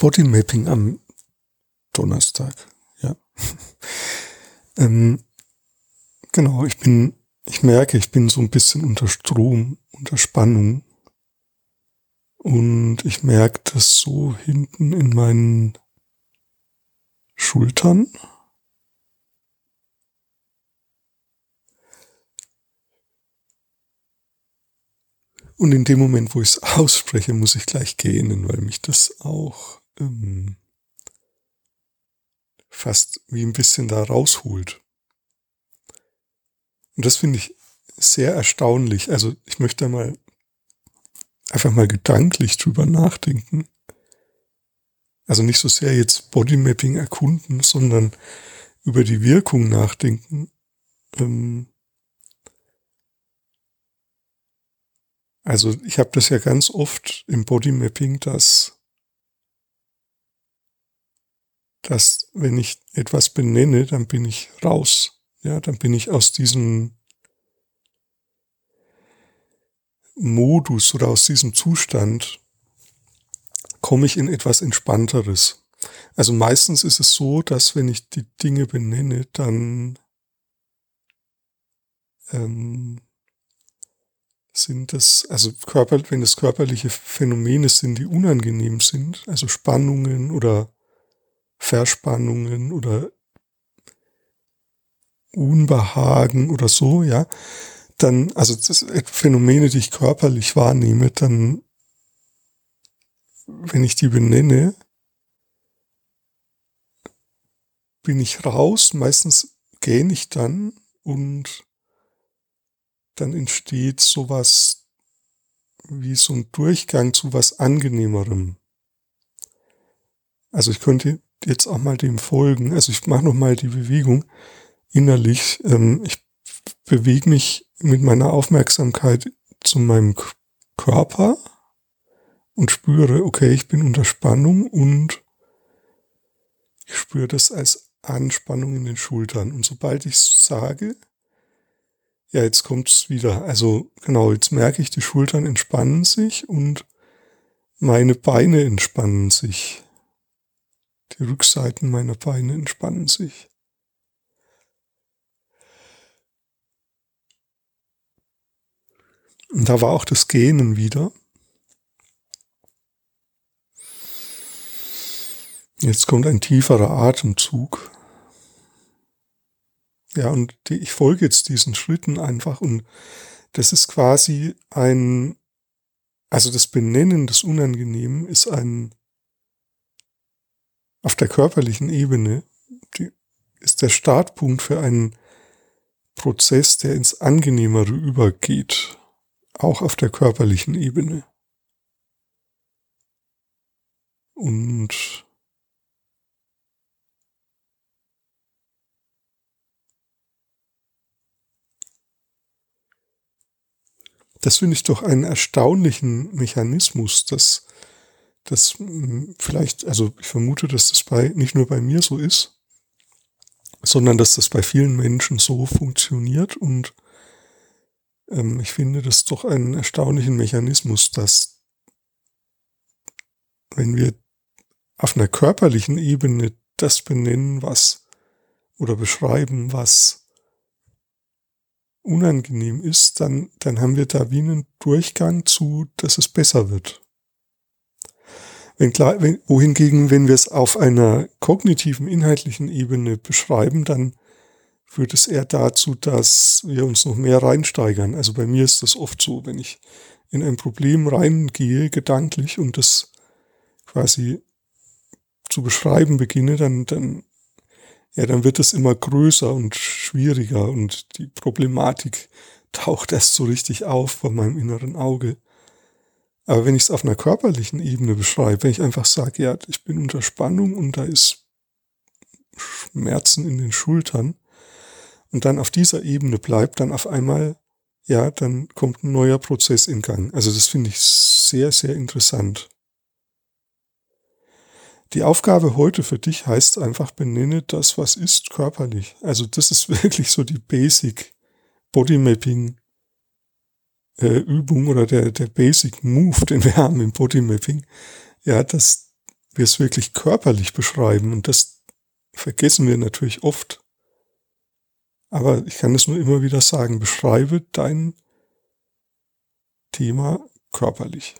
Bodymapping am Donnerstag, ja. ähm, genau, ich bin, ich merke, ich bin so ein bisschen unter Strom, unter Spannung. Und ich merke das so hinten in meinen Schultern. Und in dem Moment, wo ich es ausspreche, muss ich gleich gähnen, weil mich das auch ähm, fast wie ein bisschen da rausholt. Und das finde ich sehr erstaunlich. Also ich möchte mal einfach mal gedanklich drüber nachdenken. Also nicht so sehr jetzt Bodymapping erkunden, sondern über die Wirkung nachdenken. Ähm also ich habe das ja ganz oft im Bodymapping, dass dass wenn ich etwas benenne, dann bin ich raus. Ja, dann bin ich aus diesem Modus oder aus diesem Zustand komme ich in etwas Entspannteres. Also meistens ist es so, dass wenn ich die Dinge benenne, dann ähm, sind das, also Körper, wenn es körperliche Phänomene sind, die unangenehm sind, also Spannungen oder Verspannungen oder Unbehagen oder so, ja, dann, also das Phänomene, die ich körperlich wahrnehme, dann, wenn ich die benenne, bin ich raus, meistens gähne ich dann und dann entsteht sowas wie so ein Durchgang zu was angenehmerem. Also ich könnte jetzt auch mal dem folgen. Also ich mache noch mal die Bewegung innerlich. Ähm, ich bewege mich mit meiner Aufmerksamkeit zu meinem Körper und spüre, okay, ich bin unter Spannung und ich spüre das als Anspannung in den Schultern. Und sobald ich sage, ja, jetzt kommt's wieder. Also genau, jetzt merke ich, die Schultern entspannen sich und meine Beine entspannen sich. Die Rückseiten meiner Beine entspannen sich. Und da war auch das Gähnen wieder. Jetzt kommt ein tieferer Atemzug. Ja, und die, ich folge jetzt diesen Schritten einfach und das ist quasi ein, also das Benennen des Unangenehmen ist ein, auf der körperlichen Ebene, die, ist der Startpunkt für einen Prozess, der ins Angenehmere übergeht auch auf der körperlichen Ebene. Und das finde ich doch einen erstaunlichen Mechanismus, dass das hm, vielleicht, also ich vermute, dass das bei nicht nur bei mir so ist, sondern dass das bei vielen Menschen so funktioniert und ähm, ich finde das doch einen erstaunlichen Mechanismus, dass wenn wir auf einer körperlichen Ebene das benennen, was oder beschreiben, was unangenehm ist, dann, dann haben wir da wie einen Durchgang zu, dass es besser wird. Wenn wenn, wohingegen, wenn wir es auf einer kognitiven, inhaltlichen Ebene beschreiben, dann führt es eher dazu, dass wir uns noch mehr reinsteigern. Also bei mir ist das oft so, wenn ich in ein Problem reingehe, gedanklich, und das quasi zu beschreiben beginne, dann, dann, ja, dann wird es immer größer und schwieriger und die Problematik taucht erst so richtig auf vor meinem inneren Auge. Aber wenn ich es auf einer körperlichen Ebene beschreibe, wenn ich einfach sage, ja, ich bin unter Spannung und da ist Schmerzen in den Schultern, und dann auf dieser Ebene bleibt, dann auf einmal, ja, dann kommt ein neuer Prozess in Gang. Also das finde ich sehr, sehr interessant. Die Aufgabe heute für dich heißt einfach, benenne das, was ist, körperlich. Also das ist wirklich so die Basic Bodymapping äh, Übung oder der, der Basic Move, den wir haben im Bodymapping. Ja, das, wir es wirklich körperlich beschreiben. Und das vergessen wir natürlich oft. Aber ich kann es nur immer wieder sagen, beschreibe dein Thema körperlich.